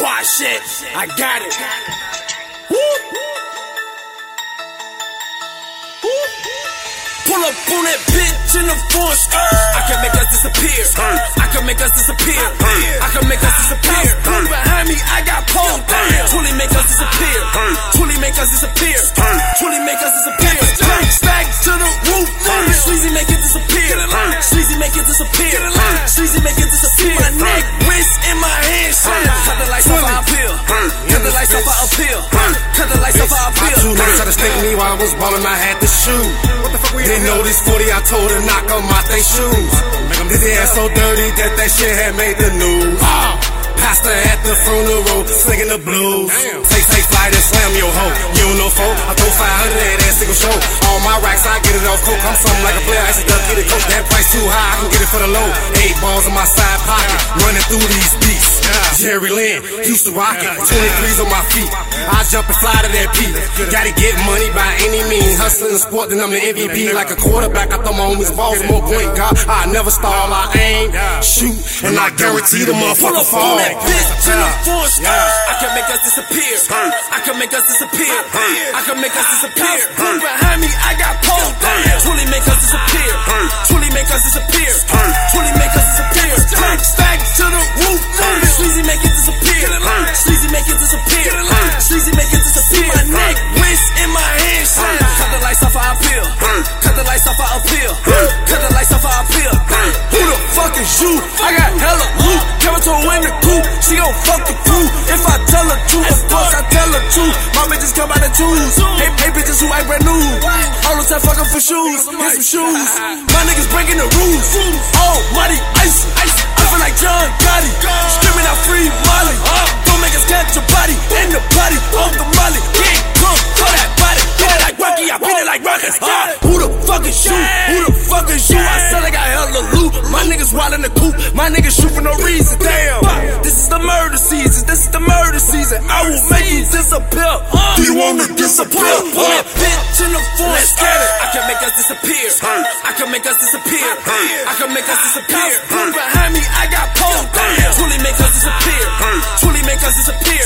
squad shit. I got it. Woo. Woo. Pull up on that bitch in the force. I can make us disappear. I can make us disappear. I can make us disappear. Pull behind me, I got pole. Truly make us disappear. Truly make us disappear. Cut the lights off, I appeal. Two niggas tried to stick me while I was ballin', I had to shoot. What the fuck we Didn't know this 40, I told her knock them out they shoes. This ass so dirty that that shit had made the news. Ah. Pastor at the funeral, singing the blues. Take, take flight and slam your hoe. You don't know folk, I throw 500 at that single show. All my racks, I get it off coke. I'm something like a player, I get. That price too high, I can get it for the low. Eight balls in my side pocket, running through these beats. Jerry Lynn, used to rock it, 23s on my feet. I jump and fly to that beat. Gotta get money by any means. Hustling the sport, then I'm the MVP. Like a quarterback, I throw my homies balls, more point guard. I never stall, I aim, and I guarantee the motherfucker fall. that bitch force. I can make us disappear. I can make us disappear. I can make us disappear. Behind me, I got pole. Truly make us disappear. Truly make us disappear. I got hella loot. Kevin told in the coop. She gon' fuck the crew. If I tell her truth, of course I tell her truth. My bitches come out of Jews. Hey, hey bitches who act brand new. All the time fucking for shoes. Get some shoes. My niggas breaking the rules. Oh, muddy, icy. I feel like John Gotti. Screaming out free Molly. Don't make us catch your body in the party. Off the Molly. King Kong for that body. Get it like Rocky. I beat it like Rockets. Who the fuck is you? Who the fuck is you? I said I. My wild in the coop. My niggas shoot for no reason. Damn. This is the murder season. This is the murder season. I will make you disappear. Do you wanna disappear? Pull that bitch in the force. I can make us disappear. I can make us disappear. I can make us disappear. Behind me, I got pole. Truly make us disappear. Truly make us disappear.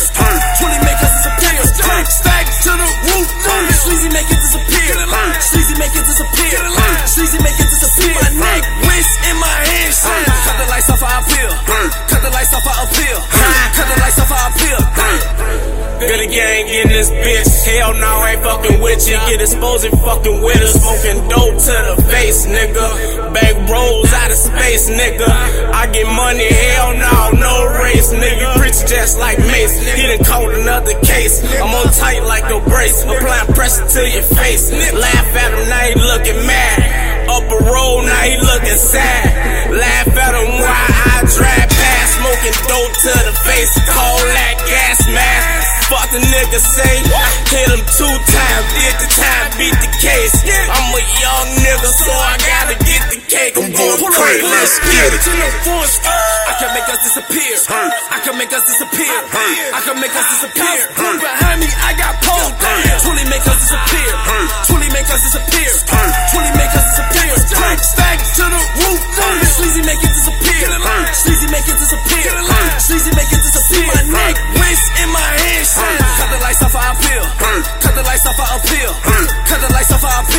Truly make us disappear. Stack to the roof. Sleezy make it disappear. Sleezy make it disappear. Sleezy make it disappear. My neck, wrist, in my hand. Cut the lights off, I appeal. Cut the lights off, I appeal. Cut the lights off, I appeal. Good gang in this bitch. Hell no, I ain't fucking with you. Get exposed and fucking with us. Smoking dope to the face, nigga. Bag rolls out of space, nigga. I get money, hell no, no race, nigga. Preach just like Mase. He done caught another case. I'm on tight like a brace. Applying pressure to your face. Laugh at him, now he looking mad. Upper road, now he looking sad. Laugh at him while I drive past. Smoking dope to the face. Call that gas mask. Fuck the nigga say. Hit him two times, did the time, beat the case. I'm a young nigga, so I gotta get the cake. I'm going Pull up, crazy, let's get it. bitch in the force. Uh, I can make us disappear. I can make us disappear. I can make us disappear. Behind me, I got pole. Truly make us disappear. Truly make us disappear.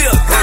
Yeah.